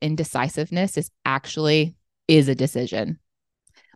indecisiveness is actually is a decision.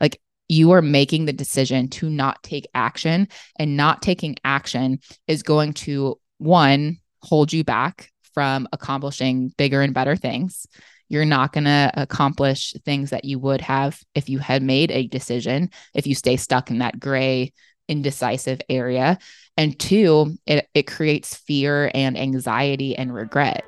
Like you are making the decision to not take action and not taking action is going to one hold you back from accomplishing bigger and better things. You're not going to accomplish things that you would have if you had made a decision if you stay stuck in that gray indecisive area. And two it, it creates fear and anxiety and regret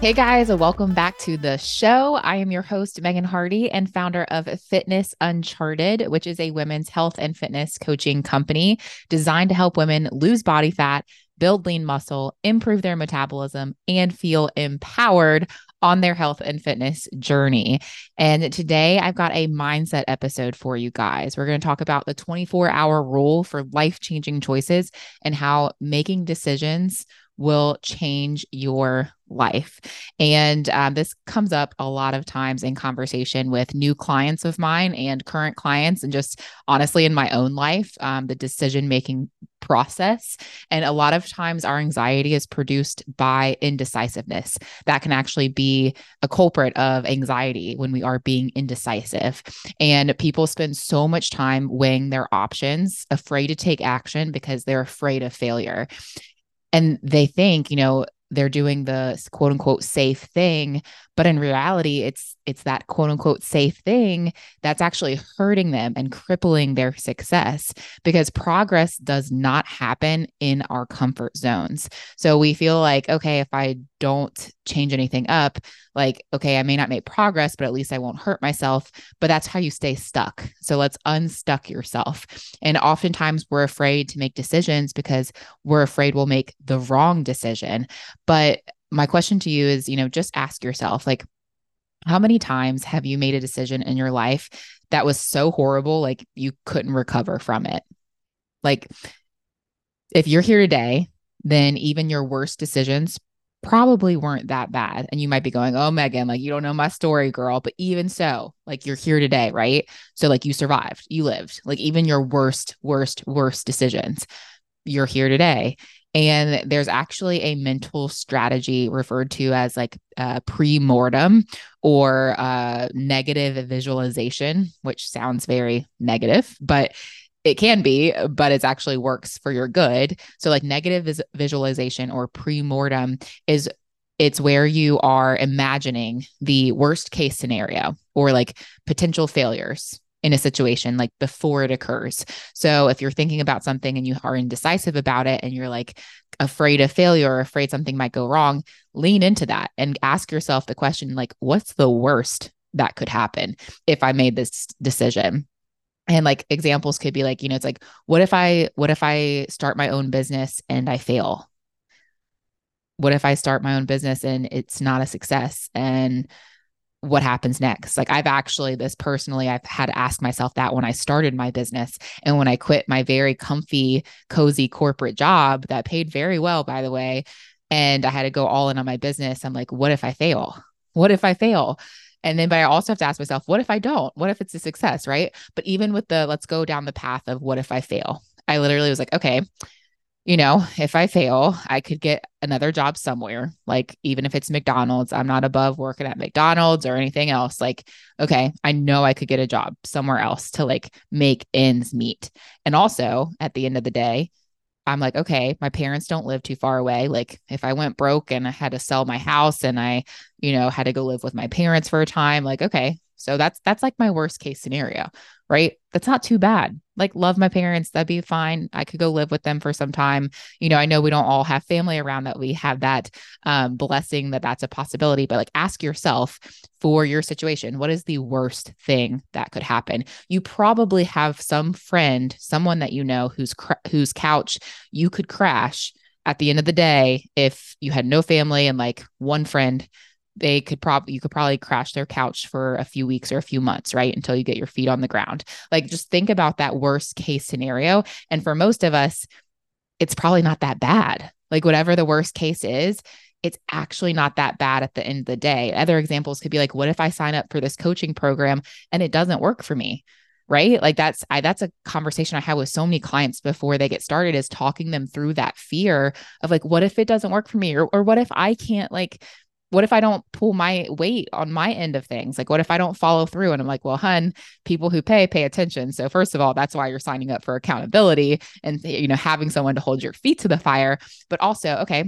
Hey guys, welcome back to the show. I am your host, Megan Hardy, and founder of Fitness Uncharted, which is a women's health and fitness coaching company designed to help women lose body fat, build lean muscle, improve their metabolism, and feel empowered on their health and fitness journey. And today I've got a mindset episode for you guys. We're going to talk about the 24 hour rule for life changing choices and how making decisions will change your life. And um, this comes up a lot of times in conversation with new clients of mine and current clients, and just honestly in my own life, um, the decision making process. And a lot of times, our anxiety is produced by indecisiveness. That can actually be a culprit of anxiety when we are being indecisive. And people spend so much time weighing their options, afraid to take action because they're afraid of failure and they think you know they're doing the quote unquote safe thing but in reality it's it's that quote unquote safe thing that's actually hurting them and crippling their success because progress does not happen in our comfort zones. So we feel like okay if i don't change anything up like okay i may not make progress but at least i won't hurt myself but that's how you stay stuck. So let's unstuck yourself. And oftentimes we're afraid to make decisions because we're afraid we'll make the wrong decision but my question to you is, you know, just ask yourself, like, how many times have you made a decision in your life that was so horrible, like you couldn't recover from it? Like, if you're here today, then even your worst decisions probably weren't that bad. And you might be going, Oh, Megan, like you don't know my story, girl. But even so, like you're here today, right? So, like you survived, you lived, like even your worst, worst, worst decisions, you're here today. And there's actually a mental strategy referred to as like uh, pre-mortem or uh, negative visualization, which sounds very negative, but it can be, but it actually works for your good. So, like negative vis- visualization or pre-mortem is it's where you are imagining the worst case scenario or like potential failures in a situation like before it occurs. So if you're thinking about something and you are indecisive about it and you're like afraid of failure or afraid something might go wrong, lean into that and ask yourself the question like what's the worst that could happen if I made this decision? And like examples could be like, you know, it's like what if I what if I start my own business and I fail? What if I start my own business and it's not a success and what happens next. Like I've actually this personally I've had to ask myself that when I started my business and when I quit my very comfy cozy corporate job that paid very well by the way and I had to go all in on my business. I'm like what if I fail? What if I fail? And then, but I also have to ask myself, what if I don't? What if it's a success? Right. But even with the let's go down the path of what if I fail, I literally was like, okay, you know, if I fail, I could get another job somewhere. Like, even if it's McDonald's, I'm not above working at McDonald's or anything else. Like, okay, I know I could get a job somewhere else to like make ends meet. And also at the end of the day, I'm like, okay, my parents don't live too far away. Like, if I went broke and I had to sell my house and I, you know, had to go live with my parents for a time, like, okay, so that's that's like my worst case scenario, right? That's not too bad. Like love my parents, that'd be fine. I could go live with them for some time. You know, I know we don't all have family around that we have that um, blessing that that's a possibility, but like ask yourself for your situation, what is the worst thing that could happen? You probably have some friend, someone that you know whose cr- whose couch you could crash at the end of the day if you had no family and like one friend they could probably you could probably crash their couch for a few weeks or a few months right until you get your feet on the ground. Like just think about that worst case scenario. And for most of us it's probably not that bad. Like whatever the worst case is it's actually not that bad at the end of the day. Other examples could be like what if i sign up for this coaching program and it doesn't work for me? Right? Like that's i that's a conversation i have with so many clients before they get started is talking them through that fear of like what if it doesn't work for me? Or, or what if i can't like what if I don't pull my weight on my end of things? Like, what if I don't follow through? And I'm like, well, hun, people who pay, pay attention. So, first of all, that's why you're signing up for accountability and, you know, having someone to hold your feet to the fire. But also, okay,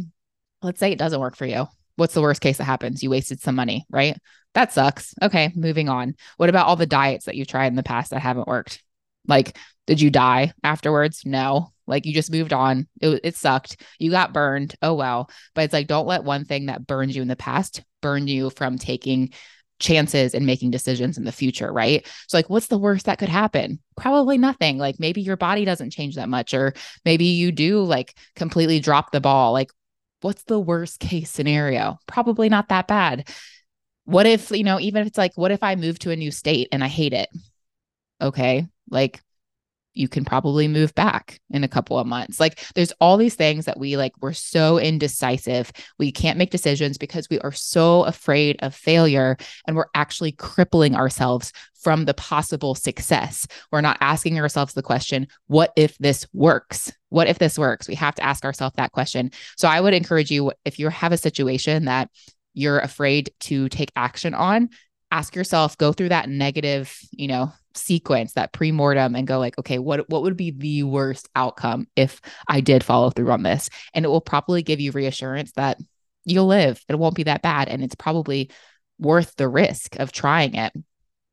let's say it doesn't work for you. What's the worst case that happens? You wasted some money, right? That sucks. Okay, moving on. What about all the diets that you've tried in the past that haven't worked? Like, did you die afterwards? No. Like you just moved on. It, it sucked. You got burned. Oh, well. But it's like, don't let one thing that burned you in the past burn you from taking chances and making decisions in the future, right? So, like, what's the worst that could happen? Probably nothing. Like, maybe your body doesn't change that much, or maybe you do like completely drop the ball. Like, what's the worst case scenario? Probably not that bad. What if, you know, even if it's like, what if I move to a new state and I hate it? Okay. Like, you can probably move back in a couple of months. Like there's all these things that we like we're so indecisive. We can't make decisions because we are so afraid of failure and we're actually crippling ourselves from the possible success. We're not asking ourselves the question, what if this works? What if this works? We have to ask ourselves that question. So I would encourage you if you have a situation that you're afraid to take action on, ask yourself, go through that negative, you know, sequence, that pre-mortem and go like, okay, what what would be the worst outcome if I did follow through on this? And it will probably give you reassurance that you'll live. It won't be that bad and it's probably worth the risk of trying it.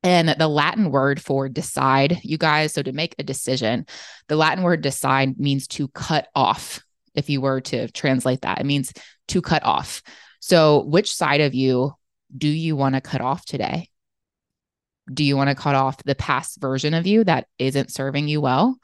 And the Latin word for decide, you guys, so to make a decision, the Latin word decide means to cut off. If you were to translate that, it means to cut off. So, which side of you do you want to cut off today? Do you want to cut off the past version of you that isn't serving you well?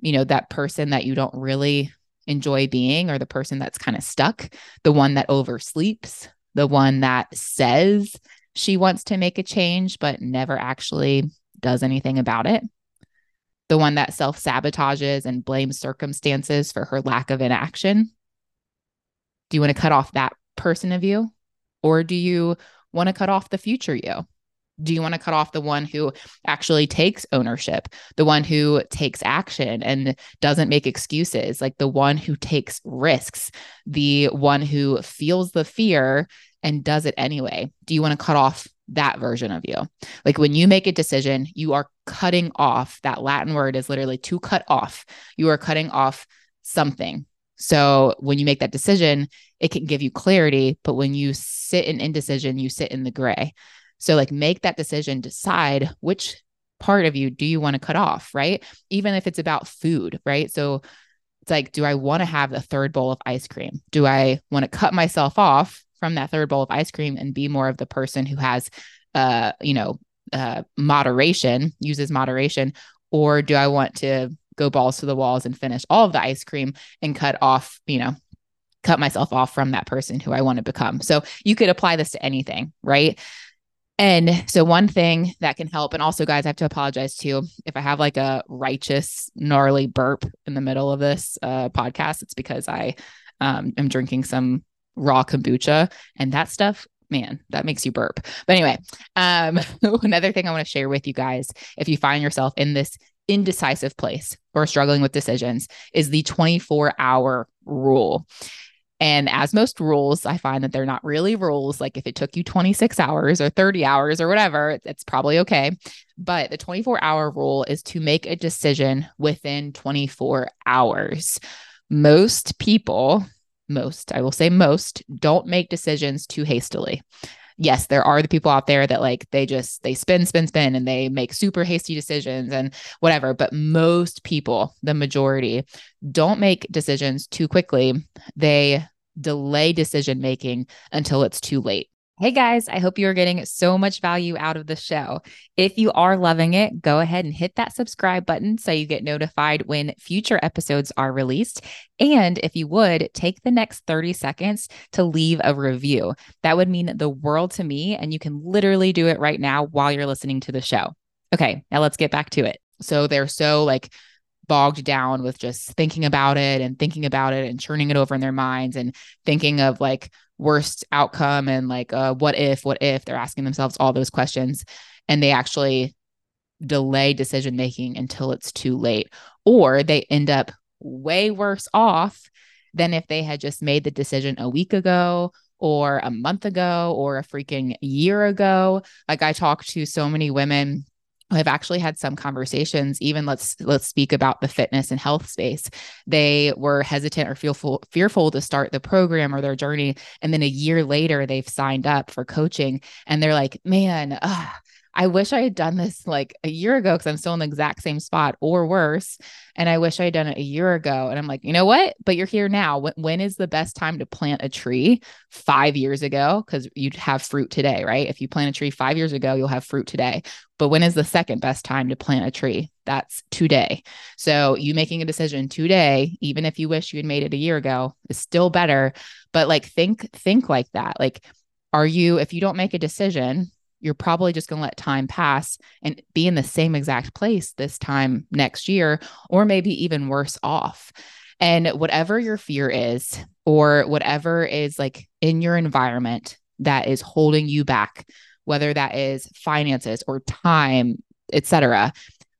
You know, that person that you don't really enjoy being, or the person that's kind of stuck, the one that oversleeps, the one that says she wants to make a change, but never actually does anything about it, the one that self sabotages and blames circumstances for her lack of inaction. Do you want to cut off that person of you? Or do you want to cut off the future you? Do you want to cut off the one who actually takes ownership, the one who takes action and doesn't make excuses, like the one who takes risks, the one who feels the fear and does it anyway? Do you want to cut off that version of you? Like when you make a decision, you are cutting off. That Latin word is literally to cut off. You are cutting off something. So when you make that decision, it can give you clarity. But when you sit in indecision, you sit in the gray. So, like, make that decision, decide which part of you do you want to cut off, right? Even if it's about food, right? So, it's like, do I want to have a third bowl of ice cream? Do I want to cut myself off from that third bowl of ice cream and be more of the person who has, uh, you know, uh, moderation, uses moderation? Or do I want to go balls to the walls and finish all of the ice cream and cut off, you know, cut myself off from that person who I want to become. So you could apply this to anything, right? And so one thing that can help, and also guys, I have to apologize too if I have like a righteous gnarly burp in the middle of this uh, podcast. It's because I um, am drinking some raw kombucha, and that stuff, man, that makes you burp. But anyway, um, another thing I want to share with you guys, if you find yourself in this indecisive place or struggling with decisions, is the 24 hour rule. And as most rules, I find that they're not really rules. Like if it took you 26 hours or 30 hours or whatever, it's probably okay. But the 24 hour rule is to make a decision within 24 hours. Most people, most, I will say most, don't make decisions too hastily yes, there are the people out there that like they just they spin, spin, spin and they make super hasty decisions and whatever. But most people, the majority, don't make decisions too quickly. They delay decision making until it's too late. Hey guys, I hope you're getting so much value out of the show. If you are loving it, go ahead and hit that subscribe button so you get notified when future episodes are released. And if you would, take the next 30 seconds to leave a review. That would mean the world to me. And you can literally do it right now while you're listening to the show. Okay, now let's get back to it. So they're so like, bogged down with just thinking about it and thinking about it and churning it over in their minds and thinking of like worst outcome and like uh, what if what if they're asking themselves all those questions and they actually delay decision making until it's too late, or they end up way worse off than if they had just made the decision a week ago or a month ago or a freaking year ago. Like I talked to so many women I've actually had some conversations even let's let's speak about the fitness and health space. They were hesitant or fearful fearful to start the program or their journey and then a year later they've signed up for coaching and they're like, "Man, ugh, I wish I had done this like a year ago because I'm still in the exact same spot or worse. And I wish I had done it a year ago. And I'm like, you know what? But you're here now. when, when is the best time to plant a tree? Five years ago, because you'd have fruit today, right? If you plant a tree five years ago, you'll have fruit today. But when is the second best time to plant a tree? That's today. So you making a decision today, even if you wish you had made it a year ago, is still better. But like think, think like that. Like, are you, if you don't make a decision, you're probably just going to let time pass and be in the same exact place this time next year, or maybe even worse off. And whatever your fear is, or whatever is like in your environment that is holding you back, whether that is finances or time, etc.,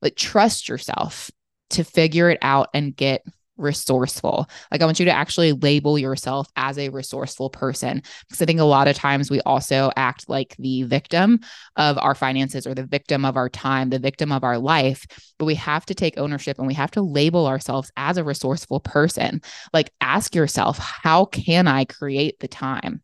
like trust yourself to figure it out and get resourceful. Like I want you to actually label yourself as a resourceful person because I think a lot of times we also act like the victim of our finances or the victim of our time, the victim of our life, but we have to take ownership and we have to label ourselves as a resourceful person. Like ask yourself, how can I create the time?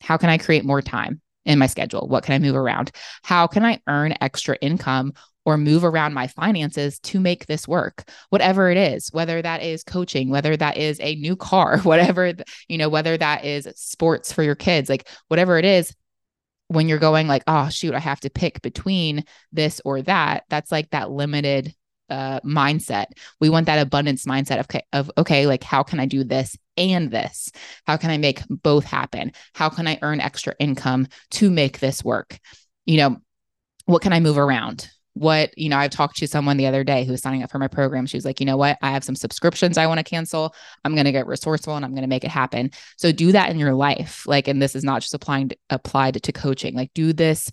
How can I create more time? in my schedule? What can I move around? How can I earn extra income or move around my finances to make this work whatever it is whether that is coaching whether that is a new car whatever you know whether that is sports for your kids like whatever it is when you're going like oh shoot i have to pick between this or that that's like that limited uh mindset. We want that abundance mindset of of okay like how can i do this and this? How can i make both happen? How can i earn extra income to make this work? You know what can i move around what you know i've talked to someone the other day who was signing up for my program. She was like you know what? I have some subscriptions i want to cancel. I'm going to get resourceful and i'm going to make it happen. So do that in your life. Like and this is not just applying to, applied to coaching. Like do this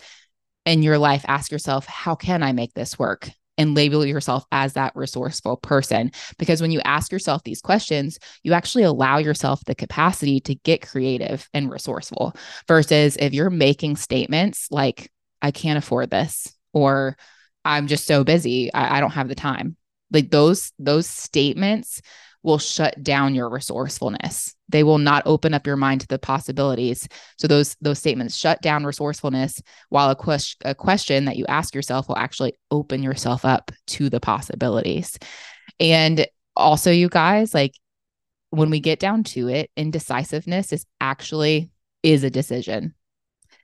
in your life. Ask yourself how can i make this work? And label yourself as that resourceful person. Because when you ask yourself these questions, you actually allow yourself the capacity to get creative and resourceful. Versus if you're making statements like, I can't afford this, or I'm just so busy. I, I don't have the time. Like those, those statements will shut down your resourcefulness. They will not open up your mind to the possibilities. So those those statements shut down resourcefulness while a, question a question that you ask yourself will actually open yourself up to the possibilities. And also you guys like when we get down to it, indecisiveness is actually is a decision.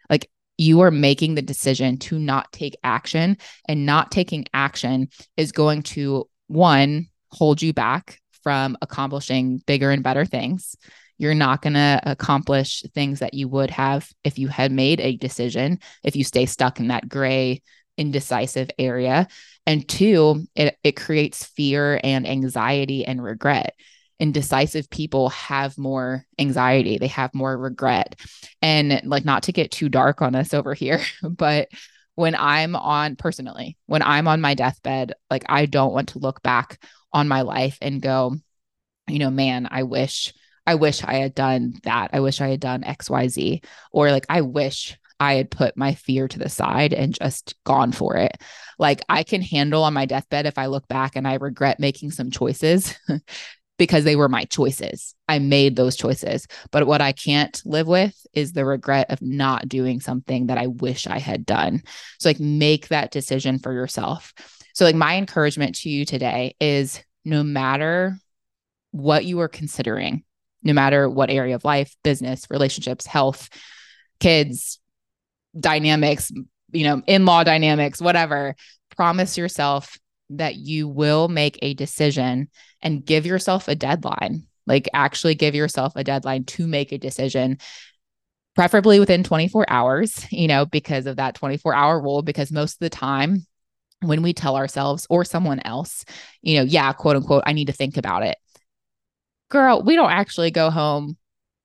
Like you are making the decision to not take action and not taking action is going to one hold you back from accomplishing bigger and better things. You're not going to accomplish things that you would have if you had made a decision if you stay stuck in that gray indecisive area. And two it, it creates fear and anxiety and regret indecisive people have more anxiety, they have more regret. And like, not to get too dark on us over here, but when I'm on personally, when I'm on my deathbed, like, I don't want to look back on my life and go, you know, man, I wish. I wish I had done that. I wish I had done XYZ. Or like, I wish I had put my fear to the side and just gone for it. Like I can handle on my deathbed if I look back and I regret making some choices because they were my choices. I made those choices. But what I can't live with is the regret of not doing something that I wish I had done. So, like, make that decision for yourself. So, like, my encouragement to you today is no matter what you are considering, no matter what area of life, business, relationships, health, kids, dynamics, you know, in law dynamics, whatever, promise yourself that you will make a decision and give yourself a deadline. Like, actually give yourself a deadline to make a decision, preferably within 24 hours, you know, because of that 24 hour rule. Because most of the time, when we tell ourselves or someone else, you know, yeah, quote unquote, I need to think about it. Girl, we don't actually go home,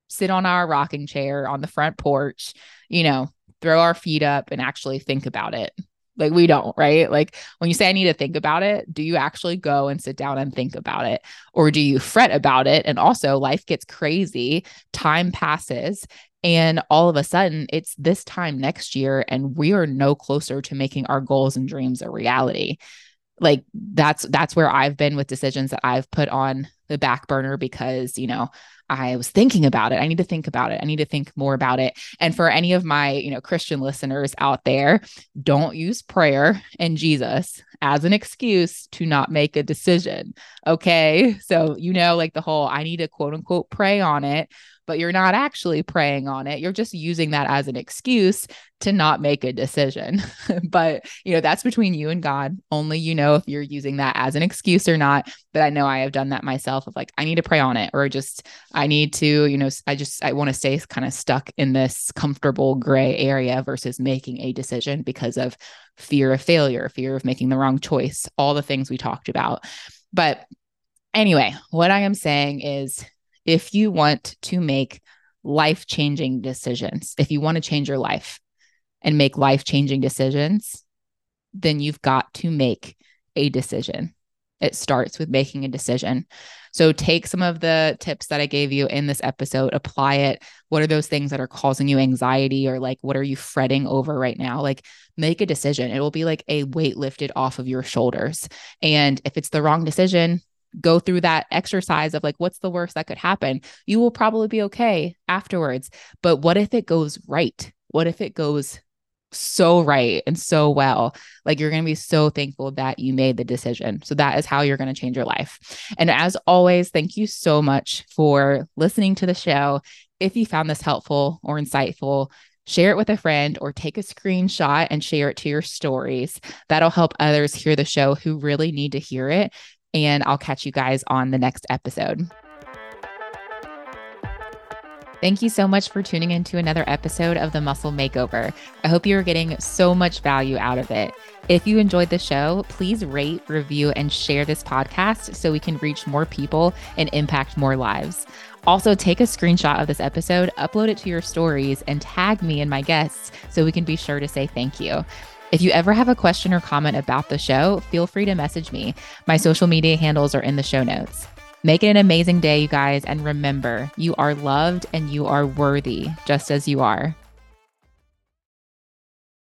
sit on our rocking chair on the front porch, you know, throw our feet up and actually think about it Like we don't, right? Like when you say I need to think about it, do you actually go and sit down and think about it? Or do you fret about it? And also life gets crazy, time passes, and all of a sudden it's this time next year and we are no closer to making our goals and dreams a reality. Like that's that's where I've been with decisions that I've put on the back burner because, you know, I was thinking about it. I need to think about it. I need to think more about it. And for any of my, you know, Christian listeners out there, don't use prayer and Jesus as an excuse to not make a decision. Okay? So, you know, like the whole I need to quote unquote pray on it but you're not actually praying on it. You're just using that as an excuse to not make a decision. but, you know, that's between you and God. Only you know if you're using that as an excuse or not. But I know I have done that myself of like, I need to pray on it, or just, I need to, you know, I just, I want to stay kind of stuck in this comfortable gray area versus making a decision because of fear of failure, fear of making the wrong choice, all the things we talked about. But anyway, what I am saying is if you want to make life changing decisions, if you want to change your life and make life changing decisions, then you've got to make a decision. It starts with making a decision. So take some of the tips that I gave you in this episode, apply it. What are those things that are causing you anxiety or like what are you fretting over right now? Like make a decision. It will be like a weight lifted off of your shoulders. And if it's the wrong decision, go through that exercise of like, what's the worst that could happen? You will probably be okay afterwards. But what if it goes right? What if it goes so right and so well? Like, you're going to be so thankful that you made the decision. So, that is how you're going to change your life. And as always, thank you so much for listening to the show. If you found this helpful or insightful, share it with a friend or take a screenshot and share it to your stories. That'll help others hear the show who really need to hear it and I'll catch you guys on the next episode. Thank you so much for tuning into another episode of the Muscle Makeover. I hope you are getting so much value out of it. If you enjoyed the show, please rate, review, and share this podcast so we can reach more people and impact more lives. Also, take a screenshot of this episode, upload it to your stories, and tag me and my guests so we can be sure to say thank you. If you ever have a question or comment about the show, feel free to message me. My social media handles are in the show notes. Make it an amazing day, you guys. And remember, you are loved and you are worthy just as you are.